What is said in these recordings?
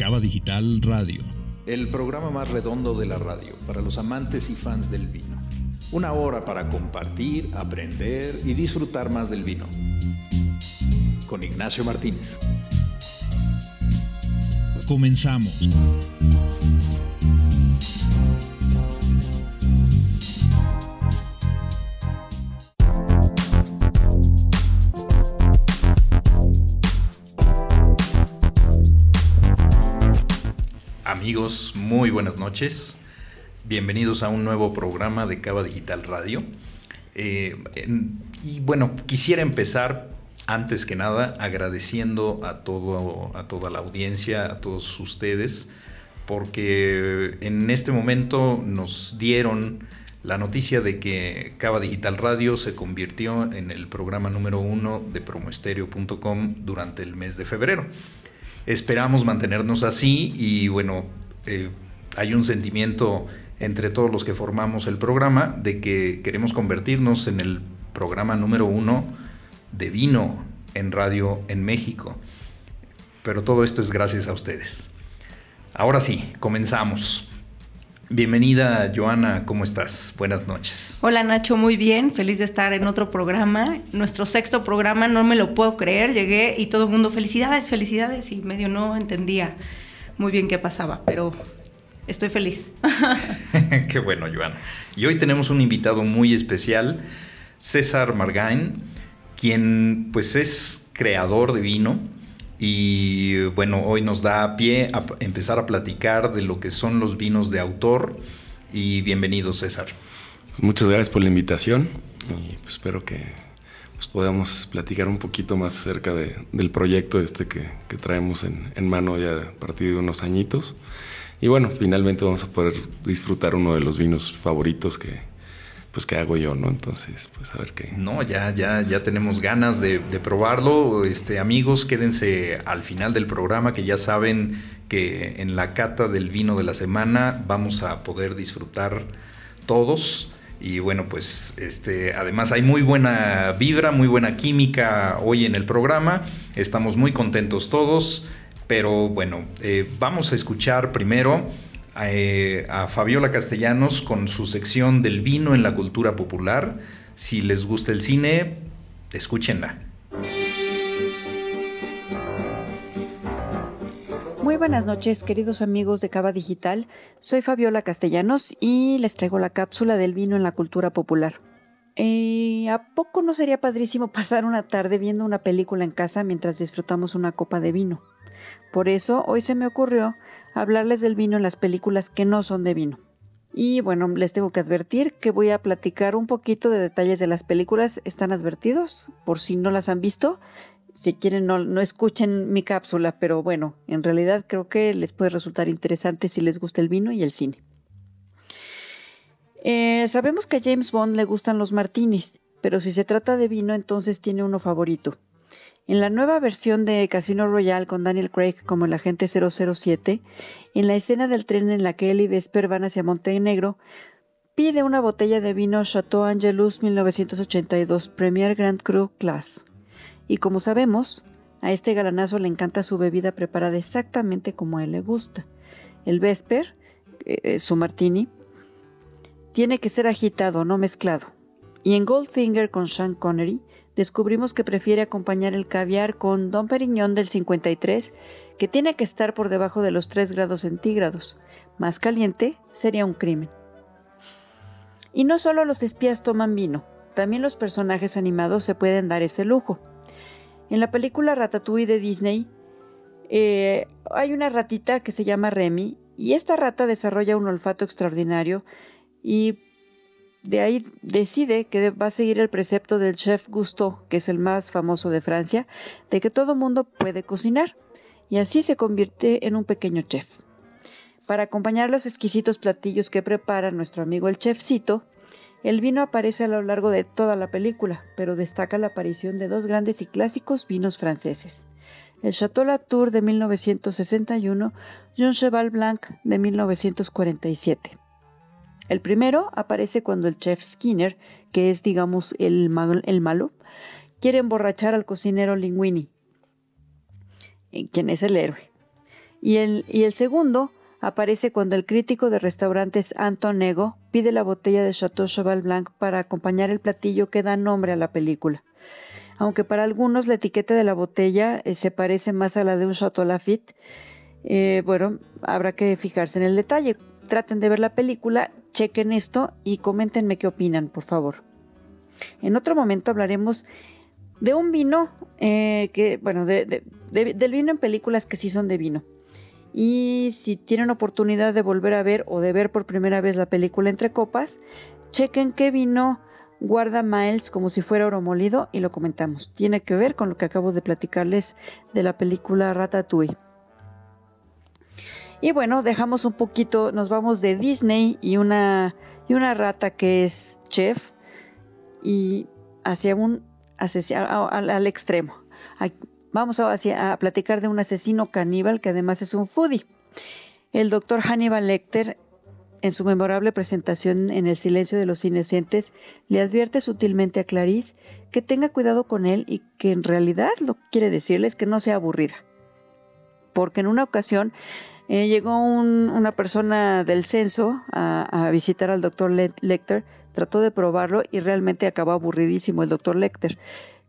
Cava Digital Radio. El programa más redondo de la radio para los amantes y fans del vino. Una hora para compartir, aprender y disfrutar más del vino. Con Ignacio Martínez. Comenzamos. Amigos, muy buenas noches. Bienvenidos a un nuevo programa de Cava Digital Radio. Eh, y bueno, quisiera empezar antes que nada agradeciendo a, todo, a toda la audiencia, a todos ustedes, porque en este momento nos dieron la noticia de que Cava Digital Radio se convirtió en el programa número uno de promoestereo.com durante el mes de febrero. Esperamos mantenernos así y bueno, eh, hay un sentimiento entre todos los que formamos el programa de que queremos convertirnos en el programa número uno de vino en radio en México. Pero todo esto es gracias a ustedes. Ahora sí, comenzamos. Bienvenida, Joana, ¿cómo estás? Buenas noches. Hola, Nacho, muy bien, feliz de estar en otro programa. Nuestro sexto programa, no me lo puedo creer, llegué y todo el mundo, felicidades, felicidades, y medio no entendía muy bien qué pasaba, pero estoy feliz. qué bueno, Joana. Y hoy tenemos un invitado muy especial, César Margain, quien pues es creador de vino y bueno, hoy nos da pie a empezar a platicar de lo que son los vinos de autor. Y bienvenido, César. Pues muchas gracias por la invitación y pues espero que pues, podamos platicar un poquito más acerca del proyecto este que, traemos en, en, mano ya a partir de unos añitos. Y bueno, finalmente vamos a poder disfrutar uno de los vinos favoritos que, pues qué hago yo, ¿no? Entonces, pues a ver qué. No, ya, ya, ya tenemos ganas de, probarlo. Este, amigos, quédense al final del programa que ya saben que en la cata del vino de la semana vamos a poder disfrutar todos. Y bueno, pues este, además hay muy buena vibra, muy buena química hoy en el programa. Estamos muy contentos todos. Pero bueno, eh, vamos a escuchar primero eh, a Fabiola Castellanos con su sección del vino en la cultura popular. Si les gusta el cine, escúchenla. Muy buenas noches, queridos amigos de Cava Digital. Soy Fabiola Castellanos y les traigo la cápsula del vino en la cultura popular. Eh, ¿A poco no sería padrísimo pasar una tarde viendo una película en casa mientras disfrutamos una copa de vino? Por eso hoy se me ocurrió hablarles del vino en las películas que no son de vino. Y bueno, les tengo que advertir que voy a platicar un poquito de detalles de las películas. ¿Están advertidos? Por si no las han visto. Si quieren, no, escuchen mi cápsula, pero bueno, en realidad creo que les puede resultar interesante si les gusta el vino y el cine. Eh, sabemos que a James Bond le gustan los martinis, pero si se trata de vino, entonces tiene uno favorito. En la nueva versión de Casino Royale con Daniel Craig como el agente 007, en la escena del tren en la que él y Vesper van hacia Montenegro, pide una botella de vino Chateau Angelus 1982 Premier Grand Cru Class. Y como sabemos, a este galanazo le encanta su bebida preparada exactamente como a él le gusta. El Vesper, eh, su martini, tiene que ser agitado, no mezclado. Y en Goldfinger con Sean Connery, descubrimos que prefiere acompañar el caviar con Don Periñón del 53, que tiene que estar por debajo de los 3 grados centígrados. Más caliente sería un crimen. Y no solo los espías toman vino, también los personajes animados se pueden dar ese lujo. En la película Ratatouille de Disney eh, hay una ratita que se llama Remy y esta rata desarrolla un olfato extraordinario y de ahí decide que va a seguir el precepto del chef Gusteau, que es el más famoso de Francia, de que todo mundo puede cocinar, y así se convierte en un pequeño chef. Para acompañar los exquisitos platillos que prepara nuestro amigo el chefcito, el vino aparece a lo largo de toda la película, pero destaca la aparición de dos grandes y clásicos vinos franceses. El Chateau Latour de 1961 y un Cheval Blanc de 1947. El primero aparece cuando el chef Skinner, que es digamos el, malo, quiere emborrachar al cocinero Linguini, eh, quien es el héroe. Y el, segundo aparece cuando el crítico de restaurantes Anton Nego pide la botella de Chateau Cheval Blanc para acompañar el platillo que da nombre a la película. Aunque para algunos la etiqueta de la botella eh, se parece más a la de un Chateau Lafitte, eh, bueno, habrá que fijarse en el detalle. Traten de ver la película, chequen esto y coméntenme qué opinan, por favor. En otro momento hablaremos de un vino eh, que, bueno, del vino en películas que sí son de vino. Y si tienen oportunidad de volver a ver o de ver por primera vez la película Entre Copas, chequen qué vino guarda Miles como si fuera oro molido y lo comentamos. Tiene que ver con lo que acabo de platicarles de la película Ratatouille. Y bueno, dejamos un poquito, nos vamos de Disney y una, y una rata que es chef y hacia un al, extremo. Vamos a, platicar de un asesino caníbal que además es un foodie. El doctor Hannibal Lecter, en su memorable presentación en El silencio de los inocentes, le advierte sutilmente a Clarice que tenga cuidado con él y que en realidad lo que quiere decirles que no sea aburrida. Porque en una ocasión eh, llegó una persona del censo a, visitar al doctor Lecter, trató de probarlo y realmente acabó aburridísimo el doctor Lecter.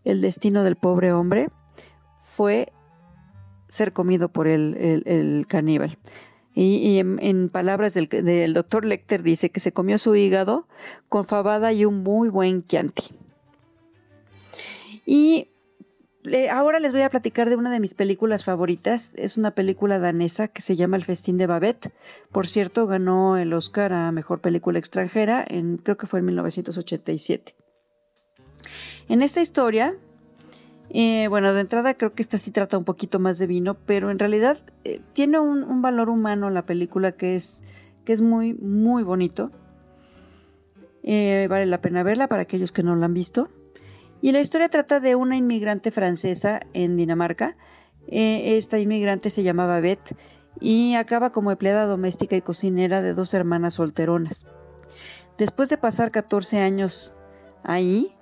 El destino del pobre hombre fue ser comido por el, caníbal. Y, en, palabras del, doctor Lecter dice que se comió su hígado con fabada y un muy buen Chianti. Y ahora les voy a platicar de una de mis películas favoritas. Es una película danesa que se llama El Festín de Babette. Por cierto, ganó el Oscar a Mejor Película Extranjera, en, creo que fue en 1987. En esta historia, eh, bueno, de entrada creo que esta sí trata un poquito más de vino, pero en realidad eh, tiene un, valor humano la película que es, que es muy, muy bonito. Eh, vale la pena verla para aquellos que no la han visto. Y la historia trata de una inmigrante francesa en Dinamarca. esta inmigrante se llamaba Beth y acaba como empleada doméstica y cocinera de dos hermanas solteronas. Después de pasar 14 años ahí,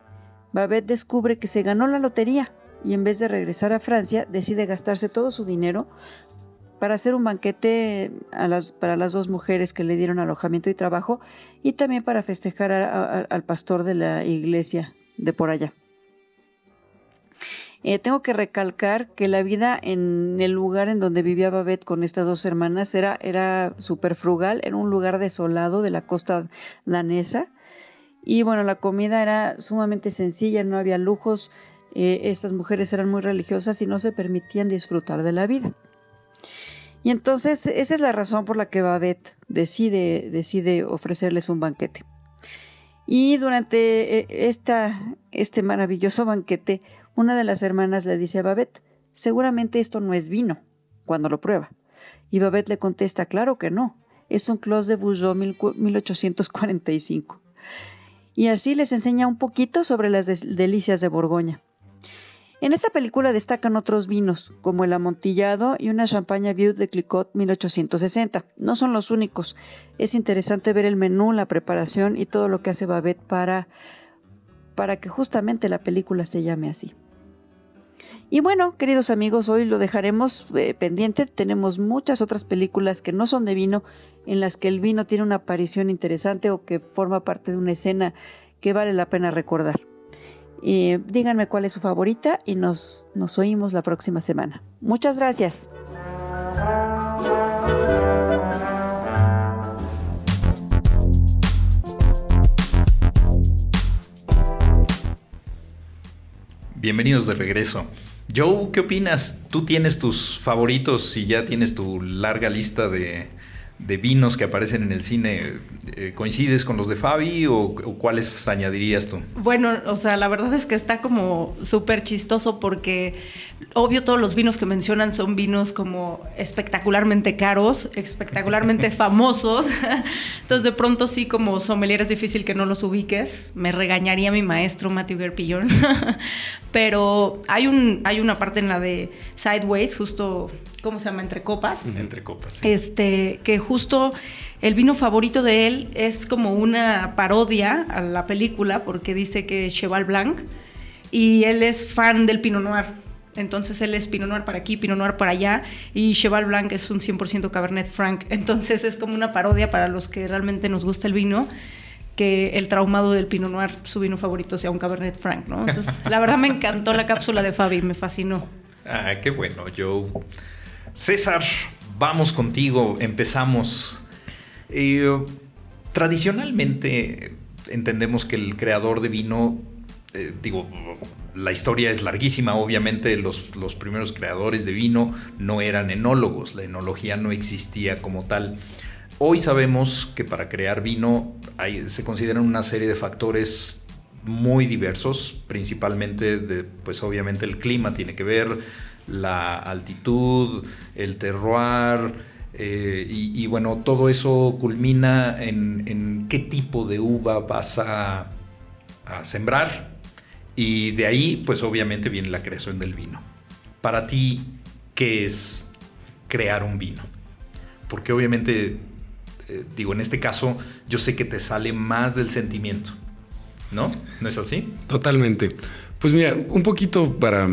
Babette descubre que se ganó la lotería y en vez de regresar a Francia decide gastarse todo su dinero para hacer un banquete para las dos mujeres que le dieron alojamiento y trabajo y también para festejar al pastor de la iglesia de por allá. Eh, tengo que recalcar que la vida en el lugar en donde vivía Babette con estas dos hermanas era, era súper frugal, era un lugar desolado de la costa danesa. Y bueno, la comida era sumamente sencilla, no había lujos, eh, estas mujeres eran muy religiosas y no se permitían disfrutar de la vida. Y entonces esa es la razón por la que Babette decide, decide ofrecerles un banquete. Y durante eh, esta, este maravilloso banquete, una de las hermanas le dice a Babette, seguramente esto no es vino, cuando lo prueba. Y Babette le contesta, claro que no, es un Clos de Bougeot 1845. Y así les enseña un poquito sobre las delicias de Borgoña. En esta película destacan otros vinos, como el amontillado y una champaña Vieux de Clicquot 1860. No son los únicos. Es interesante ver el menú, la preparación y todo lo que hace Babette para, para que justamente la película se llame así. Y bueno, queridos amigos, hoy lo dejaremos eh, pendiente. Tenemos muchas otras películas que no son de vino, en las que el vino tiene una aparición interesante o que forma parte de una escena que vale la pena recordar díganme cuál es su favorita y nos oímos la próxima semana. Muchas gracias. Bienvenidos de regreso. Joe, ¿qué opinas? ¿Tú tienes tus favoritos y ya tienes tu larga lista de, de vinos que aparecen en el cine, eh, ¿coincides con los de Fabi o, cuáles añadirías tú? Bueno, o sea, la verdad es que está como súper chistoso porque obvio todos los vinos que mencionan son vinos como espectacularmente caros, espectacularmente famosos. Entonces de pronto sí como sommelier es difícil que no los ubiques. Me regañaría mi maestro Matthew Gerpillon. Pero hay, un, hay una parte en la de Sideways, justo ¿cómo se llama? Entre copas. Entre copas. Este, que justo el vino favorito de él es como una parodia a la película porque dice que es Cheval Blanc y él es fan del Pinot Noir. Entonces él es Pinot Noir para aquí, Pinot Noir para allá y Cheval Blanc es un 100% Cabernet Franc. Entonces es como una parodia para los que realmente nos gusta el vino que el traumado del Pinot Noir, su vino favorito, sea un Cabernet Franc, ¿no? Entonces, la verdad me encantó la cápsula de Fabi, me fascinó. Ah, qué bueno, Joe. César, vamos contigo, empezamos. Eh, tradicionalmente entendemos que el creador de vino, eh, digo, la historia es larguísima, obviamente los, los, primeros creadores de vino no eran enólogos, la enología no existía como tal. Hoy sabemos que para crear vino se consideran una serie de factores muy diversos, principalmente pues obviamente el clima tiene que ver, la altitud, el terroir, eh, y, bueno, todo eso culmina en, qué tipo de uva vas a, sembrar y de ahí pues obviamente viene la creación del vino. Para ti, ¿qué es crear un vino? Porque obviamente eh, digo, en este caso, yo sé que te sale más del sentimiento, ¿no? ¿No es así? Totalmente. Pues mira, un poquito para,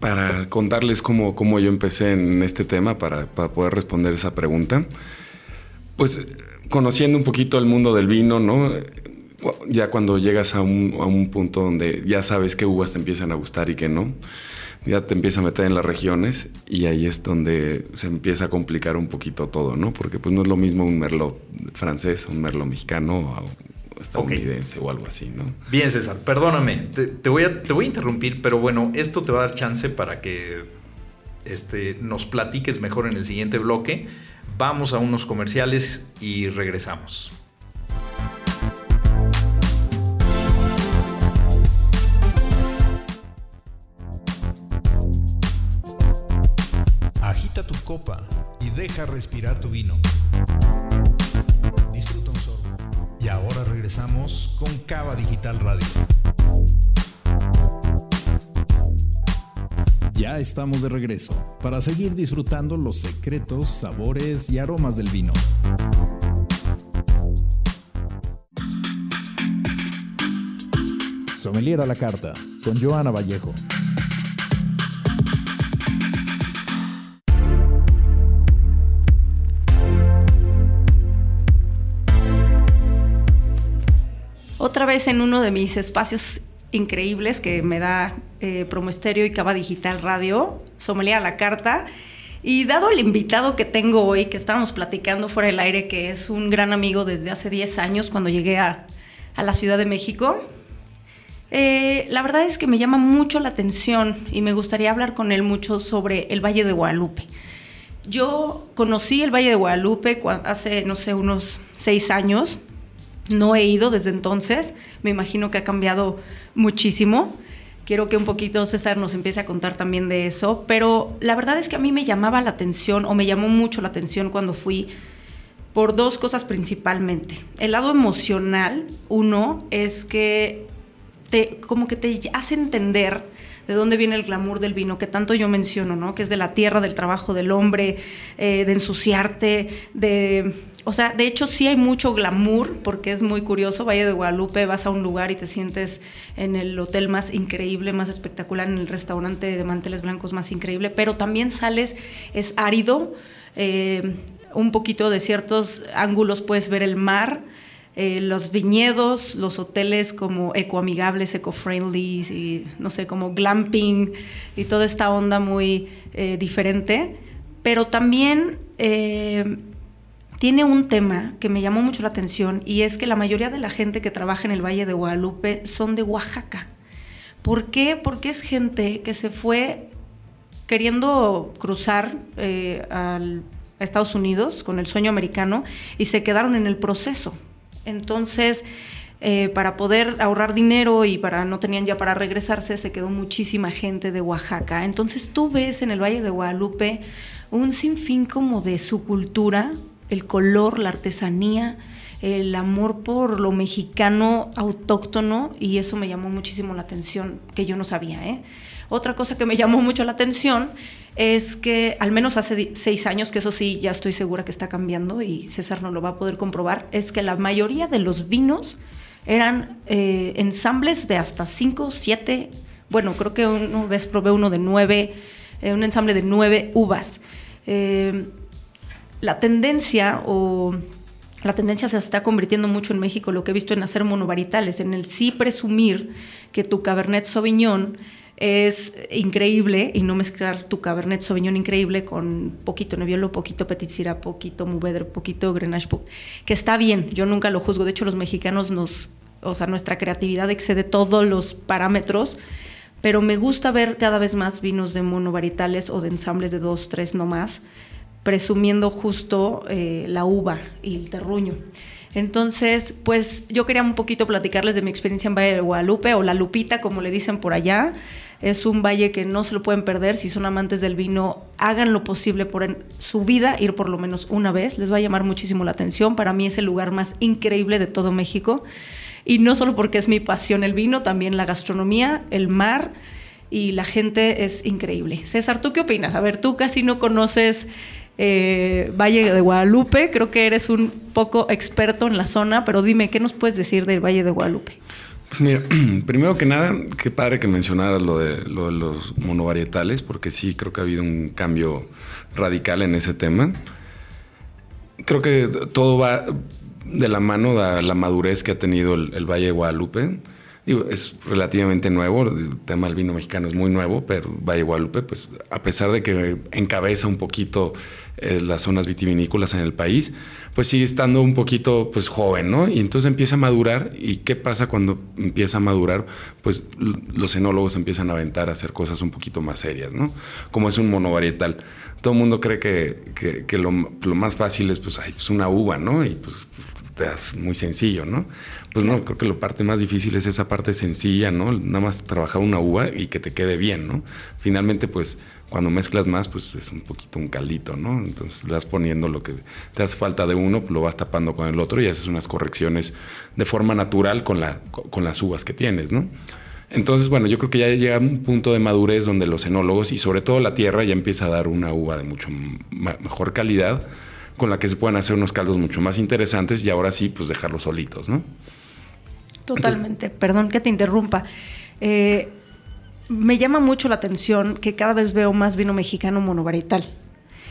para contarles cómo, cómo yo empecé en este tema, para, poder responder esa pregunta. Pues conociendo un poquito el mundo del vino, ¿no? Ya cuando llegas a un, a un punto donde ya sabes qué uvas te empiezan a gustar y qué no ya te empieza a meter en las regiones y ahí es donde se empieza a complicar un poquito todo, ¿no? Porque pues no es lo mismo un merlot francés, un merlot mexicano o estadounidense o algo así, ¿no? Bien, César, perdóname, te, voy a, te voy a interrumpir, pero bueno, esto te va a dar chance para que este, nos platiques mejor en el siguiente bloque. Vamos a unos comerciales y regresamos. tu copa y deja respirar tu vino. Y ahora regresamos con Cava Digital Radio. Ya estamos de regreso para seguir disfrutando los secretos, sabores y aromas del vino. Sommelier a la carta con Joana Vallejo. Vez en uno de mis espacios increíbles que me da eh, y Cava Digital Radio, Sommelier a la Carta. Y dado el invitado que tengo hoy, que estábamos platicando fuera del aire, que es un gran amigo desde hace 10 años cuando llegué a, la Ciudad de México, eh, la verdad es que me llama mucho la atención y me gustaría hablar con él mucho sobre el Valle de Guadalupe. Yo conocí el Valle de Guadalupe hace, no sé, unos seis años no he ido desde entonces, me imagino que ha cambiado muchísimo. Quiero que un poquito César nos empiece a contar también de eso, pero la verdad es que a mí me llamaba la atención o me llamó mucho la atención cuando fui por dos cosas principalmente. El lado emocional, uno, es que te, como que te hace entender de dónde viene el glamour del vino, que tanto yo menciono, ¿no? Que es de la tierra, del trabajo del hombre, eh, de ensuciarte, de... O sea, de hecho sí hay mucho glamour, porque es muy curioso, Valle de Guadalupe, vas a un lugar y te sientes en el hotel más increíble, más espectacular, en el restaurante de manteles blancos más increíble, pero también sales, es árido, eh, un poquito de ciertos ángulos puedes ver el mar, eh, los viñedos, los hoteles como ecoamigables, eco-friendly, y no sé, como glamping y toda esta onda muy eh, diferente. Pero también eh, tiene un tema que me llamó mucho la atención y es que la mayoría de la gente que trabaja en el Valle de Guadalupe son de Oaxaca. ¿Por qué? Porque es gente que se fue queriendo cruzar a Estados Unidos con el sueño americano y se quedaron en el proceso. Entonces, eh, para poder ahorrar dinero y para no tenían ya para regresarse, se quedó muchísima gente de Oaxaca. Entonces tú ves en el Valle de Guadalupe un sinfín como de su cultura, el color, la artesanía, el amor por lo mexicano autóctono y eso me llamó muchísimo la atención, que yo no sabía. ¿eh? Otra cosa que me llamó mucho la atención es que al menos hace seis años, que eso sí, ya estoy segura que está cambiando y César no lo va a poder comprobar, es que la mayoría de los vinos eran eh, ensambles de hasta cinco, siete, bueno, creo que una vez probé uno de nueve, eh, un ensamble de nueve uvas. Eh, la tendencia o la tendencia se está convirtiendo mucho en México, lo que he visto en hacer monovarietales, en el sí presumir que tu Cabernet Sauvignon es increíble y no mezclar tu Cabernet Sauvignon increíble con poquito Nebbiolo, poquito Petit Syrah, poquito Mourvedre, poquito Grenache, que está bien, yo nunca lo juzgo, de hecho los mexicanos nos, o sea, nuestra creatividad excede todos los parámetros, pero me gusta ver cada vez más vinos de monovarietales o de ensambles de dos, tres no más, presumiendo justo eh, la uva y el terruño. Entonces, pues yo quería un poquito platicarles de mi experiencia en Valle de Guadalupe o La Lupita, como le dicen por allá. Es un valle que no se lo pueden perder. Si son amantes del vino, hagan lo posible por en su vida ir por lo menos una vez. Les va a llamar muchísimo la atención. Para mí es el lugar más increíble de todo México. Y no solo porque es mi pasión el vino, también la gastronomía, el mar y la gente es increíble. César, ¿tú qué opinas? A ver, tú casi no conoces eh, Valle de Guadalupe. Creo que eres un poco experto en la zona, pero dime, ¿qué nos puedes decir del Valle de Guadalupe? Pues mira, primero que nada, qué padre que mencionaras lo de, lo de los monovarietales, porque sí creo que ha habido un cambio radical en ese tema. Creo que todo va de la mano de la madurez que ha tenido el Valle de Guadalupe es relativamente nuevo, el tema del vino mexicano es muy nuevo, pero Valle Guadalupe, pues a pesar de que encabeza un poquito eh, las zonas vitivinícolas en el país, pues sigue estando un poquito pues joven, ¿no? Y entonces empieza a madurar. ¿Y qué pasa cuando empieza a madurar? Pues los enólogos empiezan a aventar a hacer cosas un poquito más serias, ¿no? Como es un monovarietal. Todo el mundo cree que, que, lo, más fácil es pues, pues una uva, ¿no? Y pues es muy sencillo, ¿no? Pues no, creo que la parte más difícil es esa parte sencilla, ¿no? Nada más trabajar una uva y que te quede bien, ¿no? Finalmente, pues cuando mezclas más, pues es un poquito un caldito, ¿no? Entonces le vas poniendo lo que te hace falta de uno, lo vas tapando con el otro y haces unas correcciones de forma natural con, la, con las uvas que tienes, ¿no? Entonces, bueno, yo creo que ya llega un punto de madurez donde los enólogos y sobre todo la tierra ya empieza a dar una uva de mucho mejor calidad con la que se pueden hacer unos caldos mucho más interesantes y ahora sí, pues dejarlos solitos, ¿no? Totalmente, perdón que te interrumpa. Eh, me llama mucho la atención que cada vez veo más vino mexicano monovarital.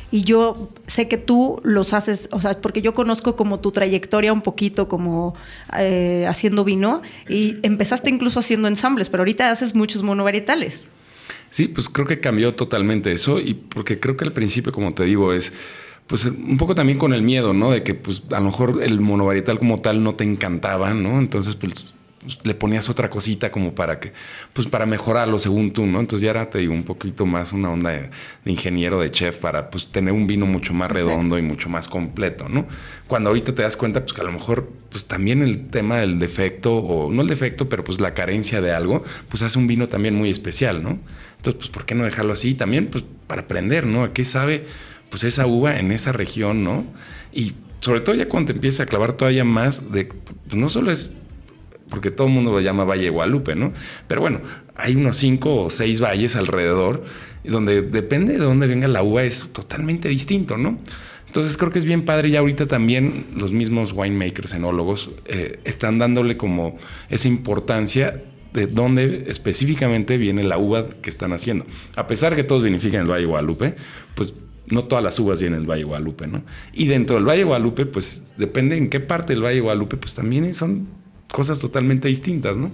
Y yo sé que tú los haces, o sea, porque yo conozco como tu trayectoria un poquito como eh, haciendo vino y empezaste incluso haciendo ensambles, pero ahorita haces muchos monovarietales. Sí, pues creo que cambió totalmente eso y porque creo que al principio, como te digo, es pues un poco también con el miedo, ¿no? De que pues a lo mejor el monovarietal como tal no te encantaba, ¿no? Entonces pues le ponías otra cosita como para que, pues para mejorarlo según tú, ¿no? Entonces ya era, te digo, un poquito más una onda de, ingeniero, de chef, para pues tener un vino mucho más redondo y mucho más completo, ¿no? Cuando ahorita te das cuenta, pues que a lo mejor, pues también el tema del defecto, o no el defecto, pero pues la carencia de algo, pues hace un vino también muy especial, ¿no? Entonces, pues, ¿por qué no dejarlo así? También, pues, para aprender, ¿no? ¿A qué sabe? Pues esa uva en esa región, ¿no? Y sobre todo ya cuando te empieza a clavar todavía más de, pues no solo es porque todo el mundo lo llama Valle Guadalupe, ¿no? Pero bueno, hay unos cinco o seis valles alrededor, donde depende de dónde venga la uva, es totalmente distinto, ¿no? Entonces creo que es bien padre, ya ahorita también los mismos winemakers, enólogos, eh, están dándole como esa importancia de dónde específicamente viene la uva que están haciendo. A pesar que todos vinifican el Valle Guadalupe, pues no todas las uvas vienen del Valle Guadalupe, ¿no? Y dentro del Valle Guadalupe, pues depende en qué parte del Valle Guadalupe, pues también son cosas totalmente distintas, ¿no?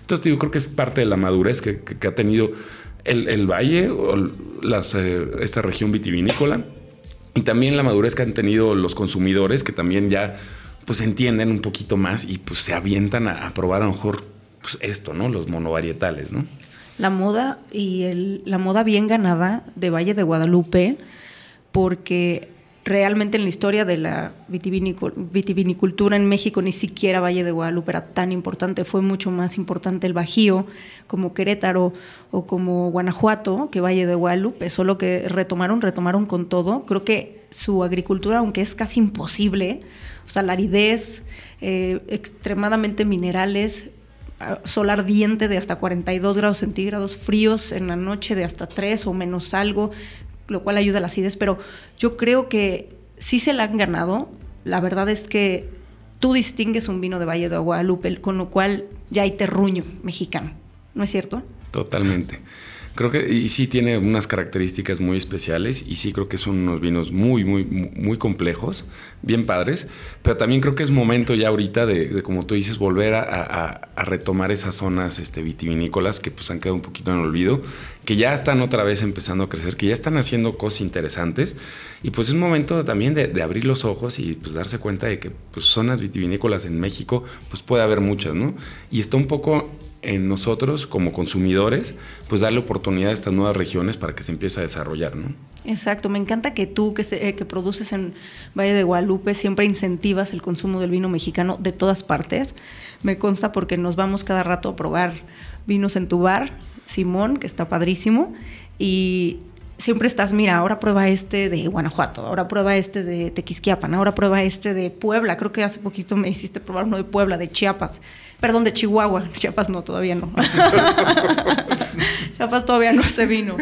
Entonces, digo, creo que es parte de la madurez que, ha tenido el, valle o las, eh, esta región vitivinícola y también la madurez que han tenido los consumidores que también ya pues entienden un poquito más y pues se avientan a, probar a lo mejor pues, esto, ¿no? Los monovarietales, ¿no? La moda y la moda bien ganada de Valle de Guadalupe porque realmente en la historia de la vitivinicultura en México ni siquiera Valle de Guadalupe era tan importante, fue mucho más importante el Bajío como Querétaro o como Guanajuato que Valle de Guadalupe, solo que retomaron, retomaron con todo. Creo que su agricultura, aunque es casi imposible, o sea, la aridez, eh, extremadamente minerales, sol ardiente de hasta 42 grados centígrados, fríos en la noche de hasta 3 o menos algo, lo cual ayuda a las acidez, pero yo creo que sí se la han ganado. La verdad es que tú distingues un vino de Valle de Guadalupe, con lo cual ya hay terruño mexicano, ¿no es cierto? Totalmente. Creo que y sí tiene unas características muy especiales y sí creo que son unos vinos muy, muy, muy complejos, bien padres, pero también creo que es momento ya ahorita de, como tú dices, volver a, retomar esas zonas este, vitivinícolas que pues han quedado un poquito en el olvido, que ya están otra vez empezando a crecer, que ya están haciendo cosas interesantes y pues es momento también de, abrir los ojos y pues darse cuenta de que pues zonas vitivinícolas en México pues puede haber muchas, ¿no? Y está un poco en nosotros como consumidores, pues darle oportunidad a estas nuevas regiones para que se empiece a desarrollar, ¿no? Exacto, me encanta que tú que, eh, que produces en Valle de Guadalupe siempre incentivas el consumo del vino mexicano de todas partes. Me consta porque nos vamos cada rato a probar vinos en tu bar, Simón, que está padrísimo, y siempre estás, mira, ahora prueba este de Guanajuato, ahora prueba este de Tequisquiapan, ahora prueba este de Puebla, creo que hace poquito me hiciste probar uno de Puebla, de Chiapas perdón, de Chihuahua. Chiapas no, todavía no. Chiapas todavía no hace vino.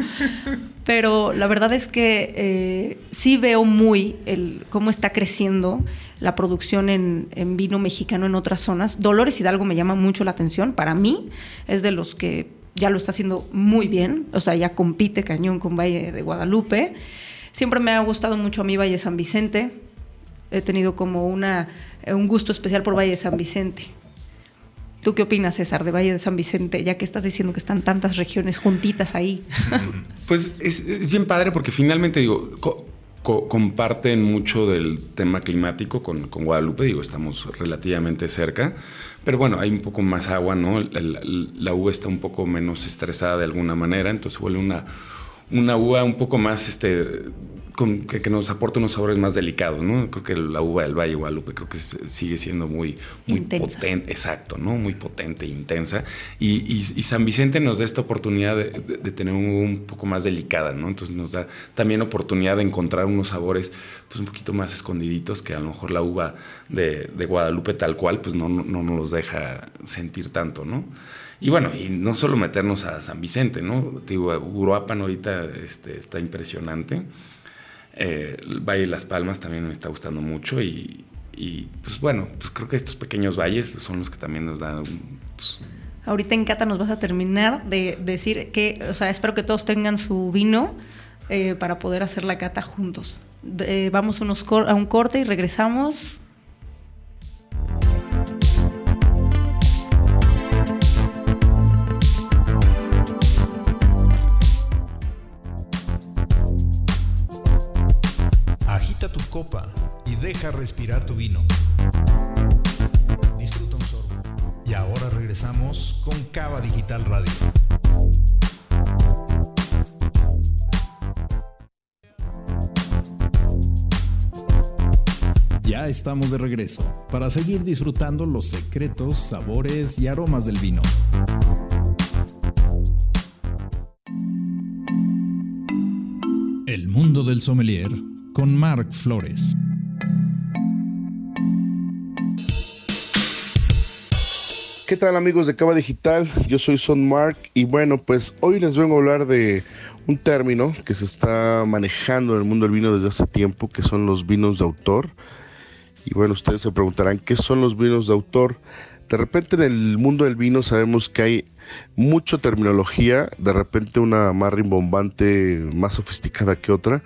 Pero la verdad es que eh, sí veo muy el, cómo está creciendo la producción en, vino mexicano en otras zonas. Dolores Hidalgo me llama mucho la atención. Para mí es de los que ya lo está haciendo muy bien. O sea, ya compite cañón con Valle de Guadalupe. Siempre me ha gustado mucho a mí Valle San Vicente. He tenido como una, un gusto especial por Valle San Vicente. ¿Tú qué opinas, César, de Valle de San Vicente, ya que estás diciendo que están tantas regiones juntitas ahí? pues es, bien padre porque finalmente, digo, comparten mucho del tema climático con, Guadalupe, digo, estamos relativamente cerca, pero bueno, hay un poco más agua, ¿no? La, la uva está un poco menos estresada de alguna manera, entonces vuelve una, una uva un poco más este, que, nos aporta unos sabores más delicados, ¿no? Creo que la uva del Valle Guadalupe creo que sigue siendo muy, muy potente, exacto, ¿no? Muy potente e intensa. Y, San Vicente nos da esta oportunidad de, tener un, un, poco más delicada, ¿no? Entonces nos da también oportunidad de encontrar unos sabores pues un poquito más escondididos que a lo mejor la uva de, Guadalupe tal cual, pues no, no, nos deja sentir tanto, ¿no? Y bueno, y no solo meternos a San Vicente, ¿no? Digo, Uruapan ahorita este, está impresionante. Eh, Valle de las Palmas también me está gustando mucho y, pues bueno, pues creo que estos pequeños valles son los que también nos dan... Pues, Ahorita en Cata nos vas a terminar de decir que, o sea, espero que todos tengan su vino eh, para poder hacer la cata juntos. Eh, vamos unos a un corte y regresamos y deja respirar tu vino. Disfruta un sorbo. Y ahora regresamos con Cava Digital Radio. Ya estamos de regreso para seguir disfrutando los secretos, sabores y aromas del vino. El mundo del sommelier con Marc Flores. ¿Qué tal amigos de Cava Digital? Yo soy Son Mark y bueno, pues hoy les vengo a hablar de un término que se está manejando en el mundo del vino desde hace tiempo, que son los vinos de autor. Y bueno, ustedes se preguntarán, ¿qué son los vinos de autor? De repente en el mundo del vino sabemos que hay mucha terminología, de repente una más rimbombante, más sofisticada que otra.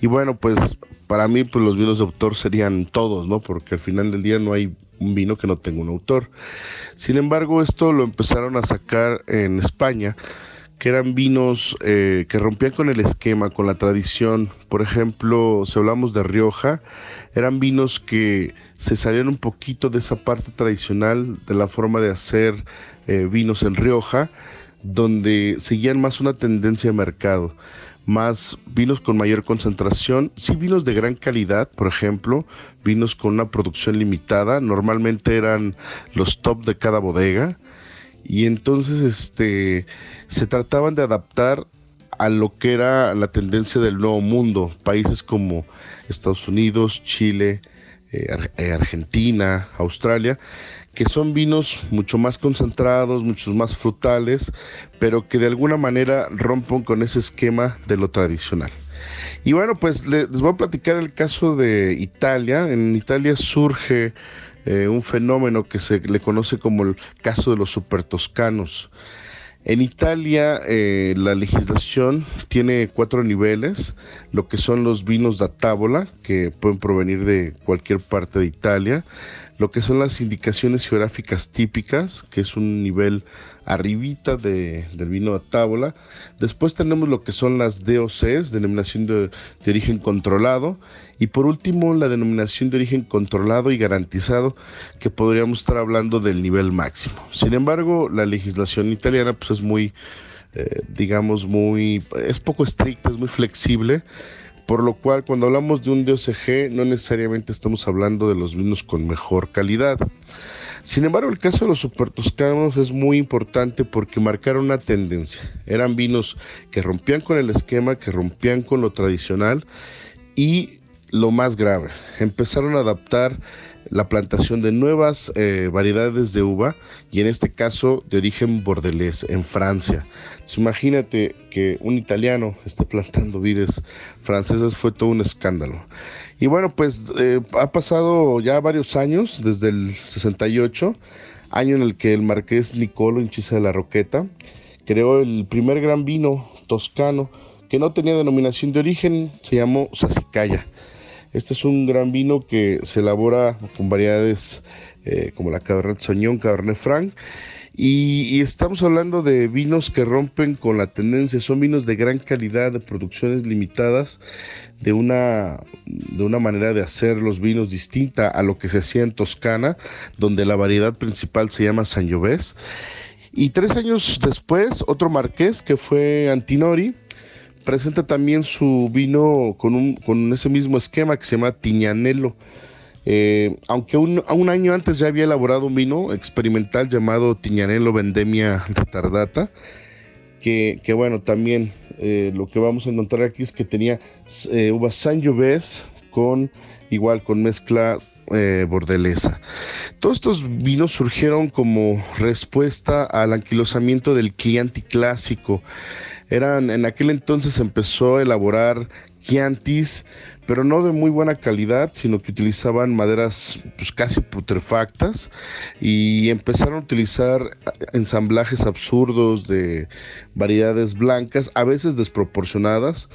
Y bueno, pues para mí pues los vinos de autor serían todos, ¿no? Porque al final del día no hay un vino que no tenga un autor. Sin embargo, esto lo empezaron a sacar en España que eran vinos eh, que rompían con el esquema, con la tradición. Por ejemplo, si hablamos de Rioja, eran vinos que se salían un poquito de esa parte tradicional de la forma de hacer eh, vinos en Rioja, donde seguían más una tendencia de mercado, más vinos con mayor concentración, sí vinos de gran calidad, por ejemplo, vinos con una producción limitada, normalmente eran los top de cada bodega, y entonces este, se trataban de adaptar a lo que era la tendencia del nuevo mundo, países como Estados Unidos, Chile, eh, eh, Argentina, Australia, que son vinos mucho más concentrados, muchos más frutales, pero que de alguna manera rompen con ese esquema de lo tradicional. Y bueno, pues les, voy a platicar el caso de Italia. En Italia surge eh, un fenómeno que se le conoce como el caso de los supertoscanos. En Italia eh, la legislación tiene cuatro niveles, lo que son los vinos da tábola, que pueden provenir de cualquier parte de Italia, lo que son las indicaciones geográficas típicas, que es un nivel arribita de, del vino de tábola. Después tenemos lo que son las DOCs, denominación de, de, origen controlado. Y por último, la denominación de origen controlado y garantizado, que podríamos estar hablando del nivel máximo. Sin embargo, la legislación italiana pues, es muy, eh, digamos, muy, es poco estricta, es muy flexible. Por lo cual, cuando hablamos de un DOCG, no necesariamente estamos hablando de los vinos con mejor calidad. Sin embargo, el caso de los supertoscanos es muy importante porque marcaron una tendencia. Eran vinos que rompían con el esquema, que rompían con lo tradicional y lo más grave, empezaron a adaptar la plantación de nuevas eh, variedades de uva y en este caso de origen bordelés en Francia. imagínate que un italiano esté plantando vides francesas fue todo un escándalo. Y bueno, pues eh, ha pasado ya varios años, desde el 68, año en el que el marqués Nicolo Inchisa de la Roqueta creó el primer gran vino toscano que no tenía denominación de origen, se llamó Sasicaya. Este es un gran vino que se elabora con variedades eh, como la Cabernet Sauvignon, Cabernet Franc. Y, estamos hablando de vinos que rompen con la tendencia, son vinos de gran calidad, de producciones limitadas, de una, de una manera de hacer los vinos distinta a lo que se hacía en Toscana, donde la variedad principal se llama Sangiovese. Y tres años después, otro marqués que fue Antinori, presenta también su vino con, un, con ese mismo esquema que se llama Tiñanelo. Eh, aunque un, un, año antes ya había elaborado un vino experimental llamado Tiñanelo Vendemia Retardata, que, que bueno, también eh, lo que vamos a encontrar aquí es que tenía eh, uva Sangiovese con igual con mezcla bordelesa. Todos estos vinos surgieron como respuesta al anquilosamiento del Chianti clásico eran, en aquel entonces empezó a elaborar Chiantis, pero no de muy buena calidad, sino que utilizaban maderas pues, casi putrefactas y empezaron a utilizar ensamblajes absurdos de variedades blancas, a veces desproporcionadas,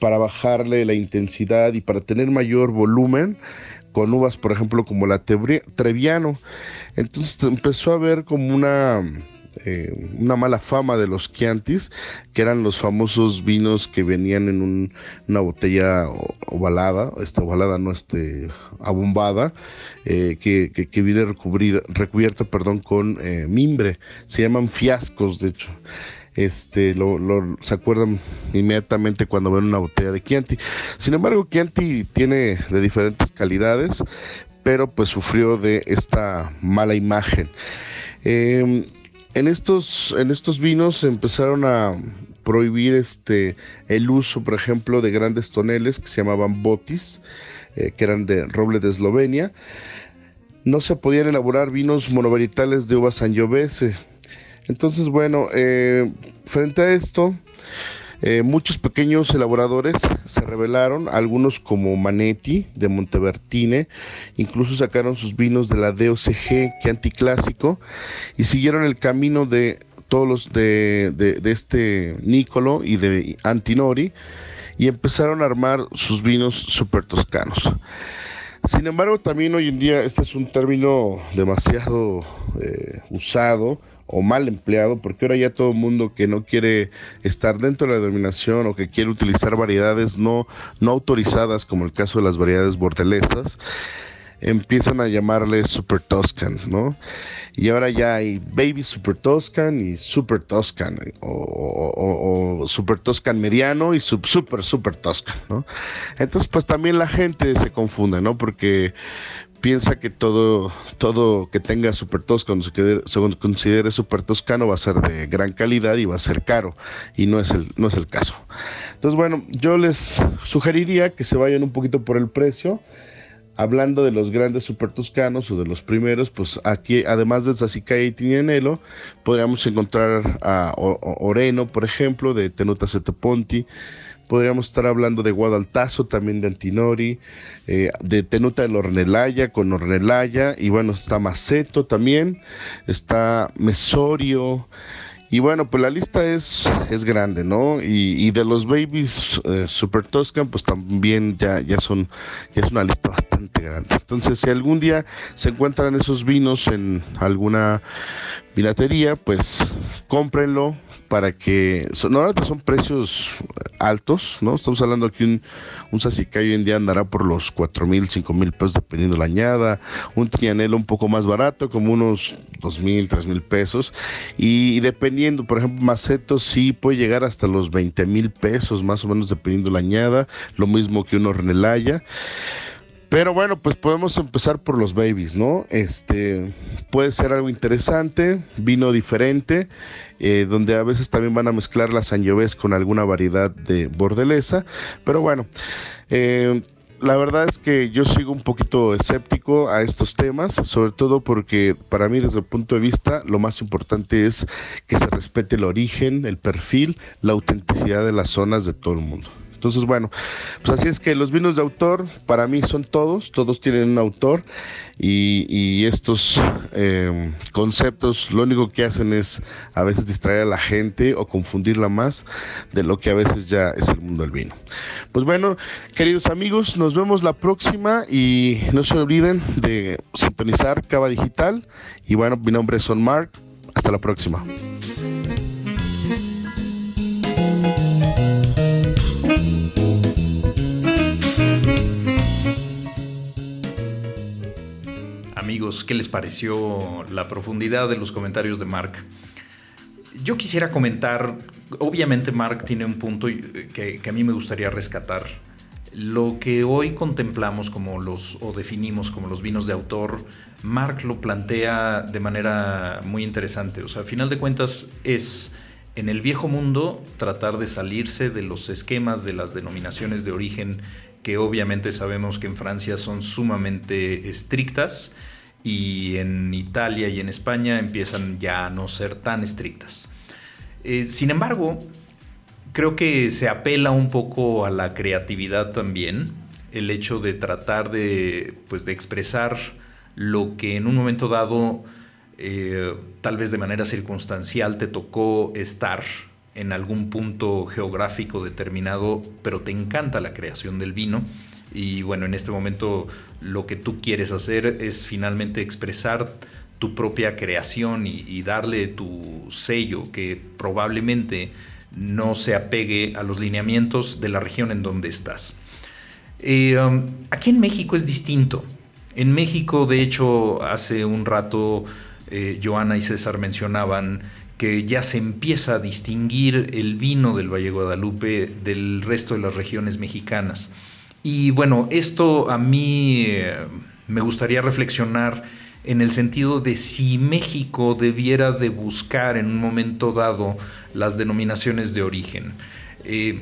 para bajarle la intensidad y para tener mayor volumen con uvas, por ejemplo, como la Treviano. Entonces empezó a ver como una eh, una mala fama de los Chiantis, que eran los famosos vinos que venían en una botella ovalada, esta ovalada no este, abombada, eh, que, que, viene recubierta perdón, con eh, mimbre. Se llaman fiascos, de hecho. Este, lo, se acuerdan inmediatamente cuando ven una botella de Chianti. Sin embargo, Chianti tiene de diferentes calidades, pero pues sufrió de esta mala imagen. Eh, en estos, en estos vinos empezaron a prohibir este, el uso, por ejemplo, de grandes toneles que se llamaban botis, eh, que eran de roble de Eslovenia. No se podían elaborar vinos monovarietales de uva Sangiovese. Entonces, bueno, eh, frente a esto, eh, muchos pequeños elaboradores se rebelaron, algunos como Manetti de Montevertine, incluso sacaron sus vinos de la DOCG, que anticlásico, y siguieron el camino de todos los de, de este Nicolo y de Antinori, y empezaron a armar sus vinos super toscanos. Sin embargo, también hoy en día este es un término demasiado eh, usado o mal empleado, porque ahora ya todo el mundo que no quiere estar dentro de la denominación o que quiere utilizar variedades no, no autorizadas, como el caso de las variedades bordelesas, empiezan a llamarle Super Toscan, ¿no? Y ahora ya hay Baby Super Toscan y Super Toscan, o, Super Toscan mediano y sub, Super Super Toscan, ¿no? Entonces, pues también la gente se confunde, ¿no? Porque piensa que todo, todo que tenga super toscano, se considere super toscano, va a ser de gran calidad y va a ser caro. Y no es el, no es el caso. Entonces, bueno, yo les sugeriría que se vayan un poquito por el precio. Hablando de los grandes super toscanos o de los primeros, pues aquí, además de Sassicaia y Tignanello, podríamos encontrar a Oreno, por ejemplo, de Tenuta Sette Ponti Podríamos estar hablando de Guadaltazo, también de Antinori, eh, de Tenuta del Ornelaya con Ornelaya, y bueno, está Maceto también, está Mesorio, Y bueno, pues la lista es, es grande, ¿no? Y, de los babies eh, Super Toscan, pues también ya, ya son, ya es una lista bastante grande. Entonces, si algún día se encuentran esos vinos en alguna piratería, pues cómprenlo para que son, normalmente son precios altos, ¿no? Estamos hablando aquí un, un hoy en día andará por los cuatro mil, cinco mil pesos dependiendo la añada, un trianelo un poco más barato, como unos dos mil, tres mil pesos, y, dependiendo, por ejemplo, macetos sí puede llegar hasta los 20 mil pesos más o menos dependiendo la añada, lo mismo que un hornelaya. Pero bueno, pues podemos empezar por los babies, ¿no? Este puede ser algo interesante, vino diferente, eh, donde a veces también van a mezclar las Sangiovese con alguna variedad de bordelesa. Pero bueno, eh, la verdad es que yo sigo un poquito escéptico a estos temas, sobre todo porque para mí desde el punto de vista lo más importante es que se respete el origen, el perfil, la autenticidad de las zonas de todo el mundo. Entonces, bueno, pues así es que los vinos de autor para mí son todos, todos tienen un autor y, estos eh, conceptos lo único que hacen es a veces distraer a la gente o confundirla más de lo que a veces ya es el mundo del vino. Pues bueno, queridos amigos, nos vemos la próxima y no se olviden de sintonizar Cava Digital y bueno, mi nombre es Son Mark, hasta la próxima. Amigos, ¿qué les pareció la profundidad de los comentarios de Mark? Yo quisiera comentar, obviamente Mark tiene un punto que, a mí me gustaría rescatar. Lo que hoy contemplamos como los, o definimos como los vinos de autor, Mark lo plantea de manera muy interesante. O sea, a final de cuentas es en el viejo mundo tratar de salirse de los esquemas de las denominaciones de origen que obviamente sabemos que en Francia son sumamente estrictas y en Italia y en España empiezan ya a no ser tan estrictas. Eh, sin embargo, creo que se apela un poco a la creatividad también, el hecho de tratar de, pues, de expresar lo que en un momento dado, eh, tal vez de manera circunstancial, te tocó estar en algún punto geográfico determinado, pero te encanta la creación del vino y bueno, en este momento lo que tú quieres hacer es finalmente expresar tu propia creación y, darle tu sello que probablemente no se apegue a los lineamientos de la región en donde estás. Eh, um, aquí en México es distinto. En México, de hecho, hace un rato eh, Joana y César mencionaban que ya se empieza a distinguir el vino del Valle Guadalupe del resto de las regiones mexicanas. Y bueno, esto a mí eh, me gustaría reflexionar en el sentido de si México debiera de buscar en un momento dado las denominaciones de origen. Eh,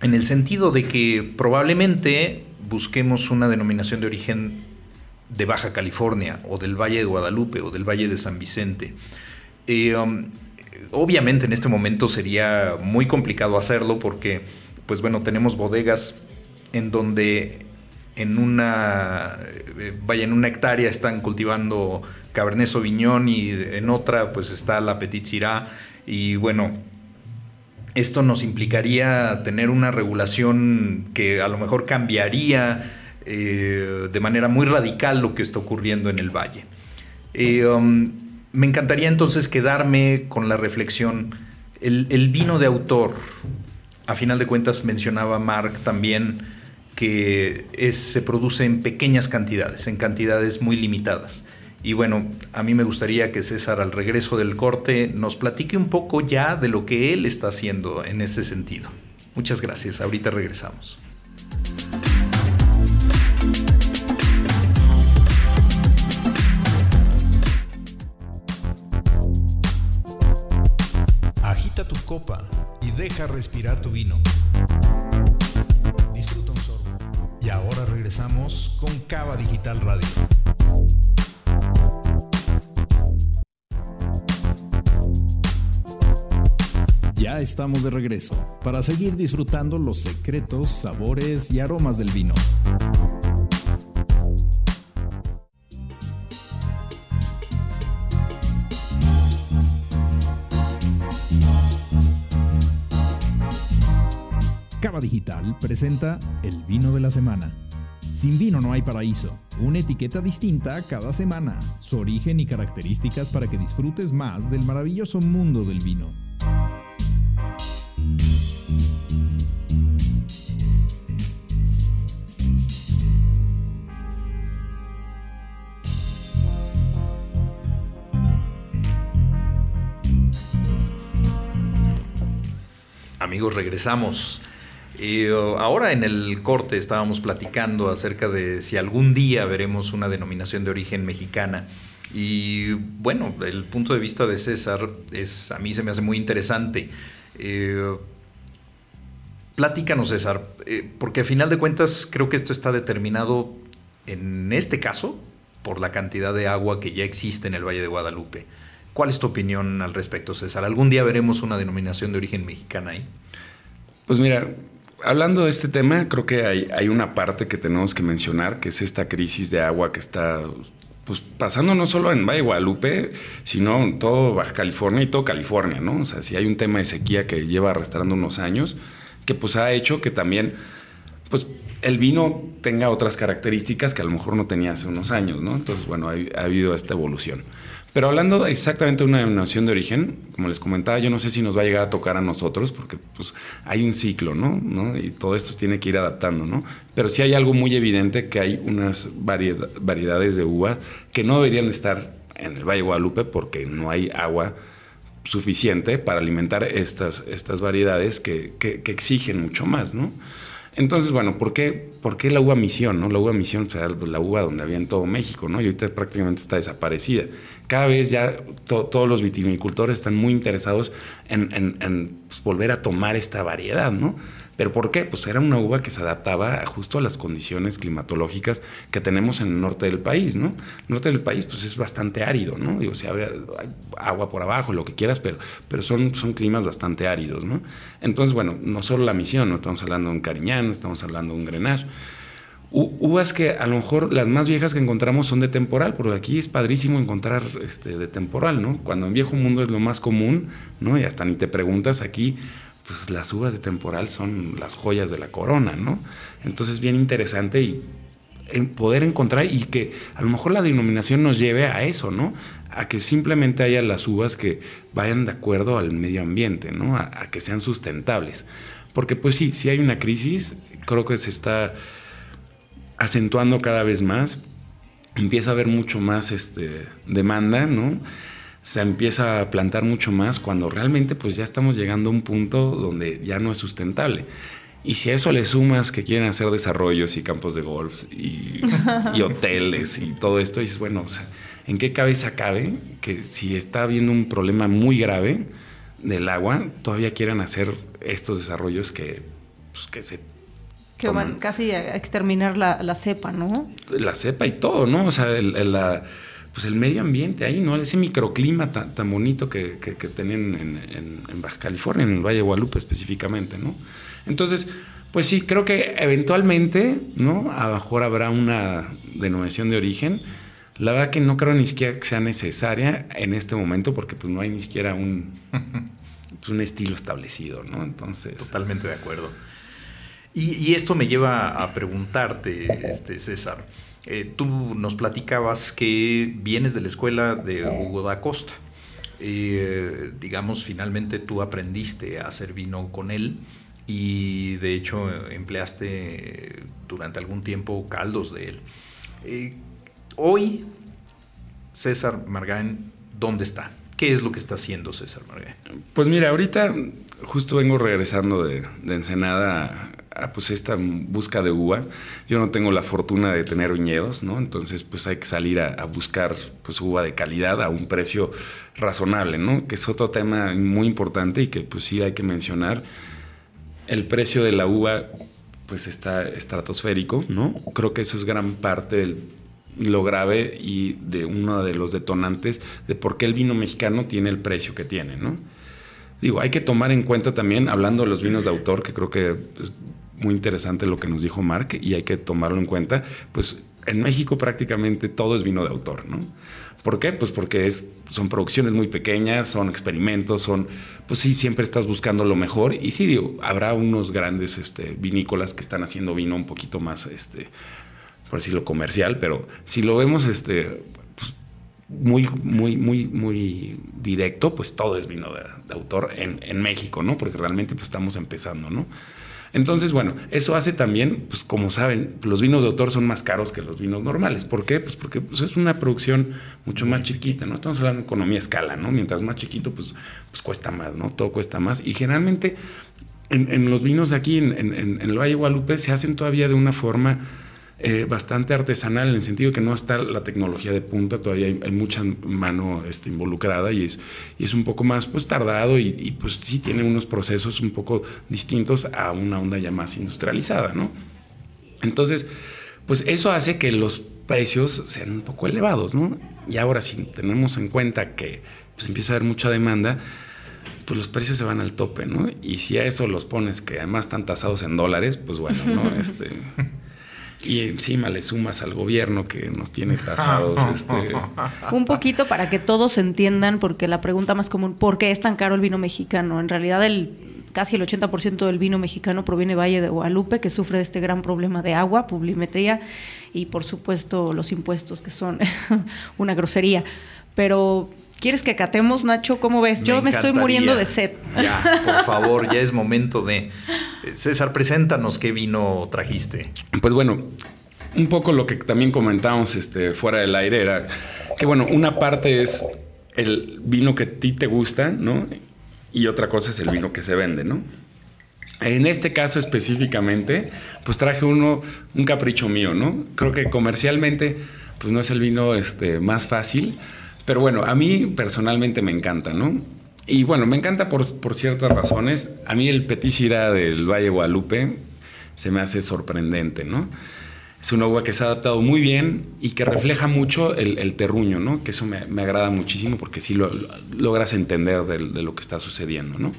en el sentido de que probablemente busquemos una denominación de origen de Baja California o del Valle de Guadalupe o del Valle de San Vicente. Eh, um, obviamente en este momento sería muy complicado hacerlo porque, pues bueno, tenemos bodegas en donde en una, eh, vaya, en una hectárea están cultivando Cabernet Sauvignon y en otra pues está la Petit Syrah y bueno, esto nos implicaría tener una regulación que a lo mejor cambiaría eh, de manera muy radical lo que está ocurriendo en el valle. Eh, um, me encantaría entonces quedarme con la reflexión, el, el vino de autor, a final de cuentas mencionaba Mark también, que se produce en pequeñas cantidades, en cantidades muy limitadas. Y bueno, a mí me gustaría que César al regreso del corte nos platique un poco ya de lo que él está haciendo en ese sentido. Muchas gracias, ahorita regresamos. Agita tu copa y deja respirar tu vino regresamos con Cava Digital Radio. Ya estamos de regreso para seguir disfrutando los secretos, sabores y aromas del vino. Cava Digital presenta el vino de la semana. Sin vino no hay paraíso. Una etiqueta distinta cada semana. Su origen y características para que disfrutes más del maravilloso mundo del vino. Amigos, regresamos. Uh, ahora en el corte estábamos platicando acerca de si algún día veremos una denominación de origen mexicana. Y bueno, el punto de vista de César es a mí se me hace muy interesante. Eh, platícanos, César, eh, porque a final de cuentas creo que esto está determinado en este caso por la cantidad de agua que ya existe en el Valle de Guadalupe. ¿Cuál es tu opinión al respecto, César? ¿Algún día veremos una denominación de origen mexicana ahí? Pues mira, hablando de este tema, creo que hay, una parte que tenemos que mencionar, que es esta crisis de agua que está pues, pasando no solo en Valle Guadalupe, sino en todo Baja California y todo California, ¿no? O sea, si hay un tema de sequía que lleva arrastrando unos años, que pues ha hecho que también, pues el vino tenga otras características que a lo mejor no tenía hace unos años, ¿no? Entonces, bueno, ha habido esta evolución. Pero hablando exactamente de una denominación de origen, como les comentaba, yo no sé si nos va a llegar a tocar a nosotros, porque pues hay un ciclo, ¿no? Y todo esto tiene que ir adaptando, ¿no? Pero sí hay algo muy evidente que hay unas variedades de uva que no deberían estar en el Valle Guadalupe porque no hay agua suficiente para alimentar estas, estas variedades que, que, exigen mucho más, ¿no? Entonces, bueno, ¿por qué, ¿por qué la uva misión? ¿no? La uva misión era la uva donde había en todo México, ¿no? Y ahorita prácticamente está desaparecida. Cada vez ya todos los viticultores están muy interesados en, pues, volver a tomar esta variedad, ¿no? ¿Pero por qué? Pues era una uva que se adaptaba justo a las condiciones climatológicas que tenemos en el norte del país, ¿no? El norte del país pues es bastante árido, ¿no? Digo, si hay agua por abajo, lo que quieras, pero, pero son, son climas bastante áridos, ¿no? Entonces, bueno, no solo la misión, no estamos hablando de un cariñán, estamos hablando de un grenache. Uvas que a lo mejor las más viejas que encontramos son de temporal, porque aquí es padrísimo encontrar este, de temporal, ¿no? Cuando en viejo mundo es lo más común, ¿no? Y hasta ni te preguntas aquí, pues las uvas de temporal son las joyas de la corona, ¿no? Entonces bien interesante y poder encontrar y que a lo mejor la denominación nos lleve a eso, ¿no? A que simplemente haya las uvas que vayan de acuerdo al medio ambiente, ¿no? A, que sean sustentables. Porque pues sí, si hay una crisis, creo que se está acentuando cada vez más, empieza a haber mucho más este, demanda, ¿no? se empieza a plantar mucho más cuando realmente pues ya estamos llegando a un punto donde ya no es sustentable. Y si a eso le sumas que quieren hacer desarrollos y campos de golf y, hoteles y todo esto, dices, bueno, ¿en qué cabeza cabe que si está habiendo un problema muy grave del agua, todavía quieran hacer estos desarrollos que, pues, que se... Que van casi a exterminar la, cepa, ¿no? La cepa y todo, ¿no? O sea, la pues el medio ambiente ahí, ¿no? Ese microclima tan, tan bonito que, que, tenían en, Baja California, en el Valle de Guadalupe específicamente, ¿no? Entonces, pues sí, creo que eventualmente, ¿no? A lo mejor habrá una denominación de origen. La verdad que no creo ni siquiera que sea necesaria en este momento porque pues no hay ni siquiera un, pues, un estilo establecido, ¿no? Entonces... Totalmente de acuerdo. Y, esto me lleva a preguntarte, este, César, eh, tú nos platicabas que vienes de la escuela de Hugo da Costa. Eh, digamos, finalmente tú aprendiste a hacer vino con él y de hecho empleaste durante algún tiempo caldos de él. Eh, hoy, César Margain, ¿dónde está? ¿Qué es lo que está haciendo César Margain? Pues mira, ahorita justo vengo regresando de, de Ensenada pues esta busca de uva. Yo no tengo la fortuna de tener viñedos, ¿no? Entonces pues hay que salir a, buscar pues uva de calidad a un precio razonable, ¿no? Que es otro tema muy importante y que pues sí hay que mencionar. El precio de la uva pues está estratosférico, ¿no? Creo que eso es gran parte de lo grave y de uno de los detonantes de por qué el vino mexicano tiene el precio que tiene, ¿no? Digo, hay que tomar en cuenta también, hablando de los vinos de autor, que creo que pues, muy interesante lo que nos dijo Mark y hay que tomarlo en cuenta, pues en México prácticamente todo es vino de autor, ¿no? ¿Por qué? Pues porque es, son producciones muy pequeñas, son experimentos, son, pues sí, siempre estás buscando lo mejor. Y sí, digo, habrá unos grandes este, vinícolas que están haciendo vino un poquito más, este, por decirlo, comercial, pero si lo vemos este, pues, muy, muy, muy, muy directo, pues todo es vino de, autor en, en, México, ¿no? Porque realmente pues estamos empezando, ¿no? Entonces, bueno, eso hace también, pues como saben, los vinos de autor son más caros que los vinos normales. ¿Por qué? Pues porque pues, es una producción mucho más chiquita, ¿no? Estamos hablando de economía escala, ¿no? Mientras más chiquito, pues, pues cuesta más, ¿no? Todo cuesta más. Y generalmente en, los vinos aquí en, en, el Valle Guadalupe se hacen todavía de una forma eh, bastante artesanal en el sentido de que no está la tecnología de punta, todavía hay, mucha mano este, involucrada y es, y es un poco más pues tardado y, pues sí tiene unos procesos un poco distintos a una onda ya más industrializada, ¿no? Entonces, pues eso hace que los precios sean un poco elevados, ¿no? Y ahora si tenemos en cuenta que pues, empieza a haber mucha demanda, pues los precios se van al tope, ¿no? Y si a eso los pones que además están tasados en dólares, pues bueno, ¿no? Este, y encima le sumas al gobierno que nos tiene tasados. este... Un poquito para que todos entiendan, porque la pregunta más común, ¿por qué es tan caro el vino mexicano? En realidad el casi el 80% del vino mexicano proviene de Valle de Guadalupe, que sufre de este gran problema de agua, publimetría y por supuesto los impuestos, que son una grosería. Pero ¿Quieres que catemos, Nacho? ¿Cómo ves? Yo me estoy muriendo de sed. Ya, por favor, ya es momento de... César, preséntanos qué vino trajiste. Pues bueno, un poco lo que también comentábamos este, fuera del aire era que, bueno, una parte es el vino que a ti te gusta, ¿no? Y otra cosa es el vino que se vende, ¿no? En este caso específicamente, pues traje uno, un capricho mío, ¿no? Creo que comercialmente, pues no es el vino este, más fácil, pero bueno, a mí personalmente me encanta, ¿no? Y bueno, me encanta por, ciertas razones. A mí el Petit Syrah del Valle Guadalupe se me hace sorprendente, ¿no? Es una uva que se ha adaptado muy bien y que refleja mucho el, terruño, ¿no? Que eso me, agrada muchísimo porque sí lo, logras entender de, lo que está sucediendo, ¿no?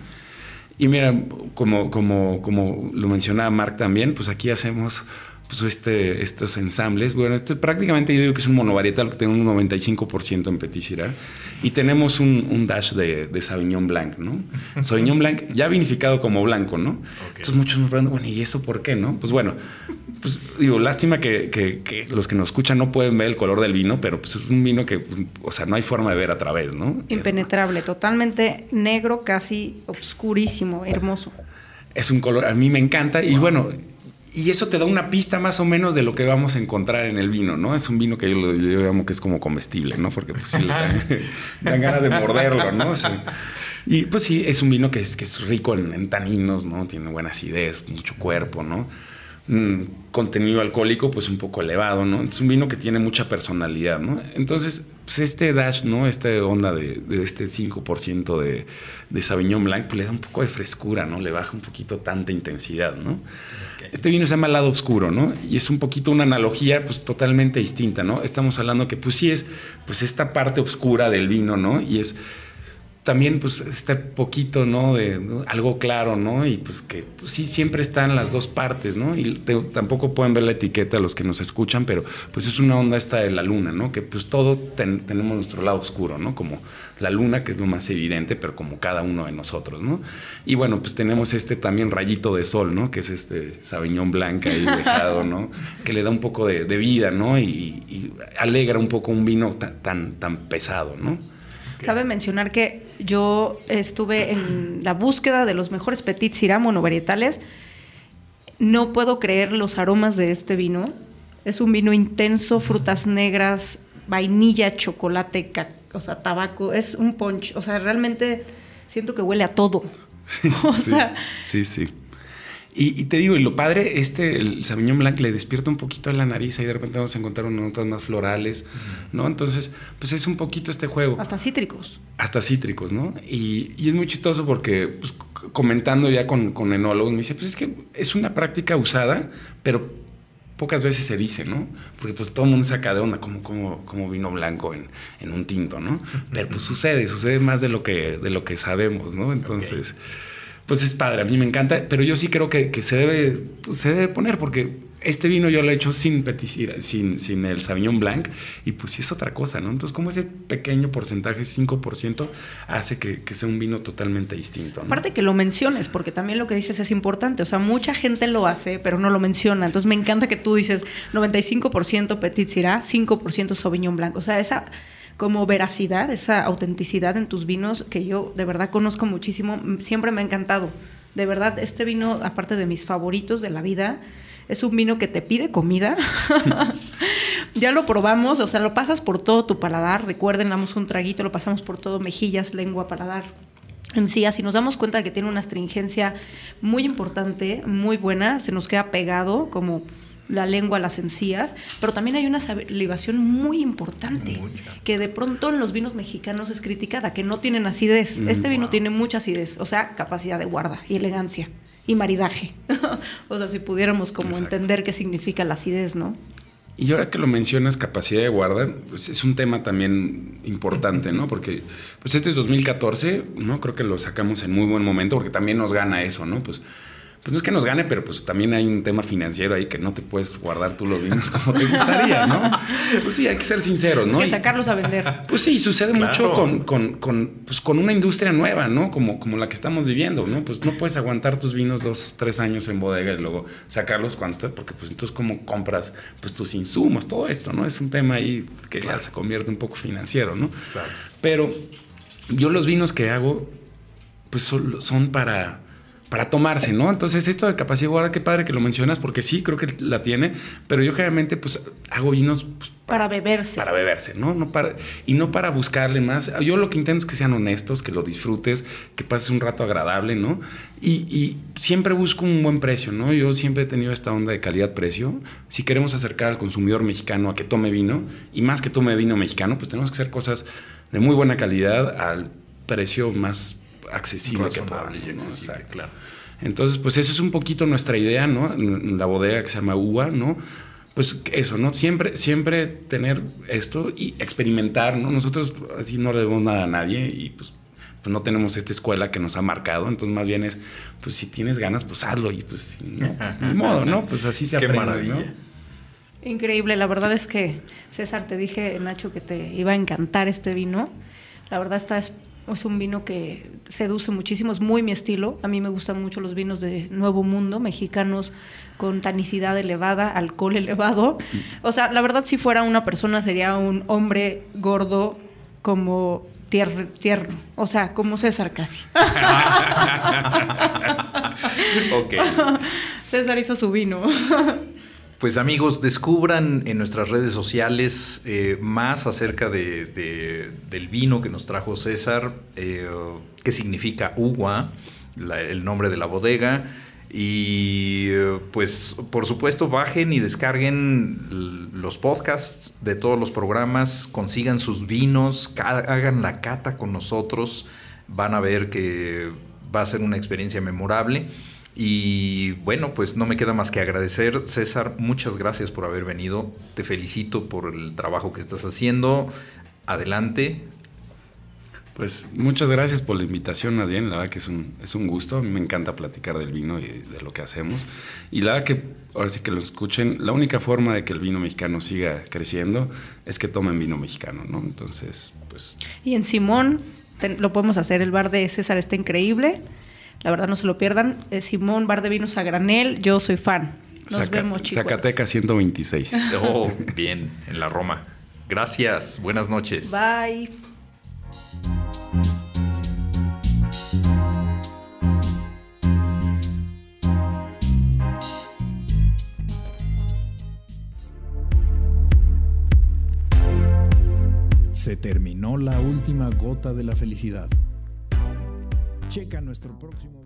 Y mira, como, como, como lo mencionaba Mark también, pues aquí hacemos pues este, estos ensambles. Bueno, esto prácticamente yo digo que es un monovarietal que tiene un 95% en Petit Y tenemos un, dash de, de, Sauvignon Blanc, ¿no? Sauvignon Blanc ya vinificado como blanco, ¿no? Entonces muchos nos preguntan, bueno, ¿y eso por qué, no? Pues bueno, pues digo, lástima que, que, los que nos escuchan no pueden ver el color del vino, pero pues es un vino que, pues, o sea, no hay forma de ver a través, ¿no? Impenetrable, totalmente negro, casi obscurísimo, hermoso. Es un color, a mí me encanta y bueno, y eso te da una pista más o menos de lo que vamos a encontrar en el vino, ¿no? Es un vino que yo, lo, llamo que es como comestible, ¿no? Porque pues sí le dan, ganas de morderlo, ¿no? y pues sí, es un vino que es, que es rico en, taninos, ¿no? Tiene buena acidez, mucho cuerpo, ¿no? Contenido alcohólico pues un poco elevado, ¿no? Es un vino que tiene mucha personalidad, ¿no? Entonces, pues este dash, ¿no? Esta onda de, este 5% de, de Sauvignon Blanc, pues le da un poco de frescura, ¿no? Le baja un poquito tanta intensidad, ¿no? Este vino se llama Lado Oscuro, ¿no? Y es un poquito una analogía pues totalmente distinta, ¿no? Estamos hablando que pues sí es pues esta parte oscura del vino, ¿no? Y es también pues este poquito, ¿no? De algo claro, ¿no? Y pues que pues, sí siempre están las dos partes, ¿no? Y tampoco pueden ver la etiqueta los que nos escuchan, pero pues es una onda esta de la luna, ¿no? Que pues todo tenemos nuestro lado oscuro, ¿no? Como la luna, que es lo más evidente, pero como cada uno de nosotros, ¿no? Y bueno, pues tenemos este también rayito de sol, ¿no? Que es este sabiñón blanca ahí dejado, ¿no? Que le da un poco de, vida, ¿no? Y, alegra un poco un vino tan, tan pesado, ¿no? Cabe mencionar que yo estuve en la búsqueda de los mejores Petit Syrah monovarietales. No puedo creer los aromas de este vino. Es un vino intenso, frutas negras, vainilla, chocolate, o sea, tabaco. Es un punch. O sea, realmente siento que huele a todo. o sea, sí, sí. Y, te digo, y lo padre, este, el Sauvignon Blanc le despierta un poquito a la nariz y de repente vamos a encontrar unas notas más florales, ¿no? Entonces, pues es un poquito este juego. Hasta cítricos. Hasta cítricos, ¿no? Y, y es muy chistoso porque, pues, comentando ya con, con enólogos, me dice, pues es que es una práctica usada, pero pocas veces se dice, ¿no? Porque pues todo el mundo saca de onda como, como, como vino blanco en, en, un tinto, ¿no? Pero pues sucede, sucede más de lo que, de lo que sabemos, ¿no? Entonces pues es padre, a mí me encanta, pero yo sí creo que, se, debe, pues, se debe poner porque este vino yo lo he hecho sin peticida, sin, sin el Sauvignon Blanc, y pues sí es otra cosa, ¿no? Entonces, como ese pequeño porcentaje, 5%, hace que, sea un vino totalmente distinto. Aparte que lo menciones, porque también lo que dices es importante. O sea, mucha gente lo hace, pero no lo menciona. Entonces, me encanta que tú dices 95% Petit Syrah, 5% Sauvignon Blanc. O sea, esa como veracidad, esa autenticidad en tus vinos que yo de verdad conozco muchísimo, siempre me ha encantado. De verdad, este vino, aparte de mis favoritos de la vida, es un vino que te pide comida. ya lo probamos, o sea, lo pasas por todo tu paladar. Recuerden, damos un traguito, lo pasamos por todo mejillas, lengua, paladar. En sí, así nos damos cuenta de que tiene una astringencia muy importante, muy buena, se nos queda pegado como la lengua, las encías, pero también hay una salivación muy importante, que de pronto en los vinos mexicanos es criticada, que no tienen acidez. Mm, este vino tiene mucha acidez, o sea, capacidad de guarda y elegancia y maridaje. o sea, si pudiéramos como entender qué significa la acidez, ¿no? Y ahora que lo mencionas, capacidad de guarda, pues es un tema también importante, ¿no? Porque pues este es 2014, ¿no? Creo que lo sacamos en muy buen momento porque también nos gana eso, ¿no? Pues pues no es que nos gane, pero pues también hay un tema financiero ahí que no te puedes guardar tú los vinos como te gustaría, ¿no? Pues sí, hay que ser sinceros, ¿no? Hay que sacarlos a vender. Pues sí, sucede mucho con, con, con, pues con una industria nueva, ¿no? Como, como la que estamos viviendo, ¿no? Pues no puedes aguantar tus vinos dos, tres años en bodega y luego sacarlos cuando estés, porque pues entonces cómo compras pues tus insumos, todo esto, ¿no? Es un tema ahí que ya se convierte un poco financiero, ¿no? Claro. Pero yo los vinos que hago, pues son para para tomarse, ¿no? Entonces, esto de capacidad guarda, qué padre que lo mencionas, porque sí, creo que la tiene, pero yo generalmente, pues, hago vinos... Pues, para beberse. Para beberse, ¿no? no para, y no para buscarle más. Yo lo que intento es que sean honestos, que lo disfrutes, que pases un rato agradable, ¿no? Y, siempre busco un buen precio, ¿no? Yo siempre he tenido esta onda de calidad-precio. Si queremos acercar al consumidor mexicano a que tome vino, y más que tome vino mexicano, pues tenemos que hacer cosas de muy buena calidad al precio más accesible que claro. Entonces, pues eso es un poquito nuestra idea, ¿no? La bodega que se llama UA, ¿no? Pues eso, ¿no? Siempre, siempre tener esto y experimentar, ¿no? Nosotros así no le debemos nada a nadie y pues, pues, no tenemos esta escuela que nos ha marcado, entonces más bien es, pues si tienes ganas, pues hazlo y pues no, pues ni modo, ¿no? Pues así se aprende, maravilla. Increíble, la verdad es que César, te dije, Nacho, que te iba a encantar este vino. La verdad está es un vino que seduce muchísimo, es muy mi estilo. A mí me gustan mucho los vinos de Nuevo Mundo, mexicanos con tanicidad elevada, alcohol elevado. O sea, la verdad, si fuera una persona, sería un hombre gordo como tierno. tierno. O sea, como César casi. ok. César hizo su vino. Pues amigos, descubran en nuestras redes sociales eh, más acerca de, del vino que nos trajo César, eh, qué significa UWA, el nombre de la bodega. Y pues por supuesto bajen y descarguen los podcasts de todos los programas, consigan sus vinos, hagan la cata con nosotros, van a ver que va a ser una experiencia memorable. Y bueno, pues no me queda más que agradecer. César, muchas gracias por haber venido. Te felicito por el trabajo que estás haciendo. Adelante. Pues muchas gracias por la invitación, más bien, la verdad que es un, es un gusto, a mí me encanta platicar del vino y de lo que hacemos. Y la verdad que, ahora sí que lo escuchen, la única forma de que el vino mexicano siga creciendo es que tomen vino mexicano, ¿no? Entonces, pues... Y en Simón lo podemos hacer, el bar de César está increíble. La verdad, no se lo pierdan. Es Simón Bar de Vinos a Granel. Yo soy fan. Nos vemos, chicos. Zacatecas 126. Oh, bien, en la Roma. Gracias. Buenas noches. Bye. Se terminó la última gota de la felicidad. Checa nuestro próximo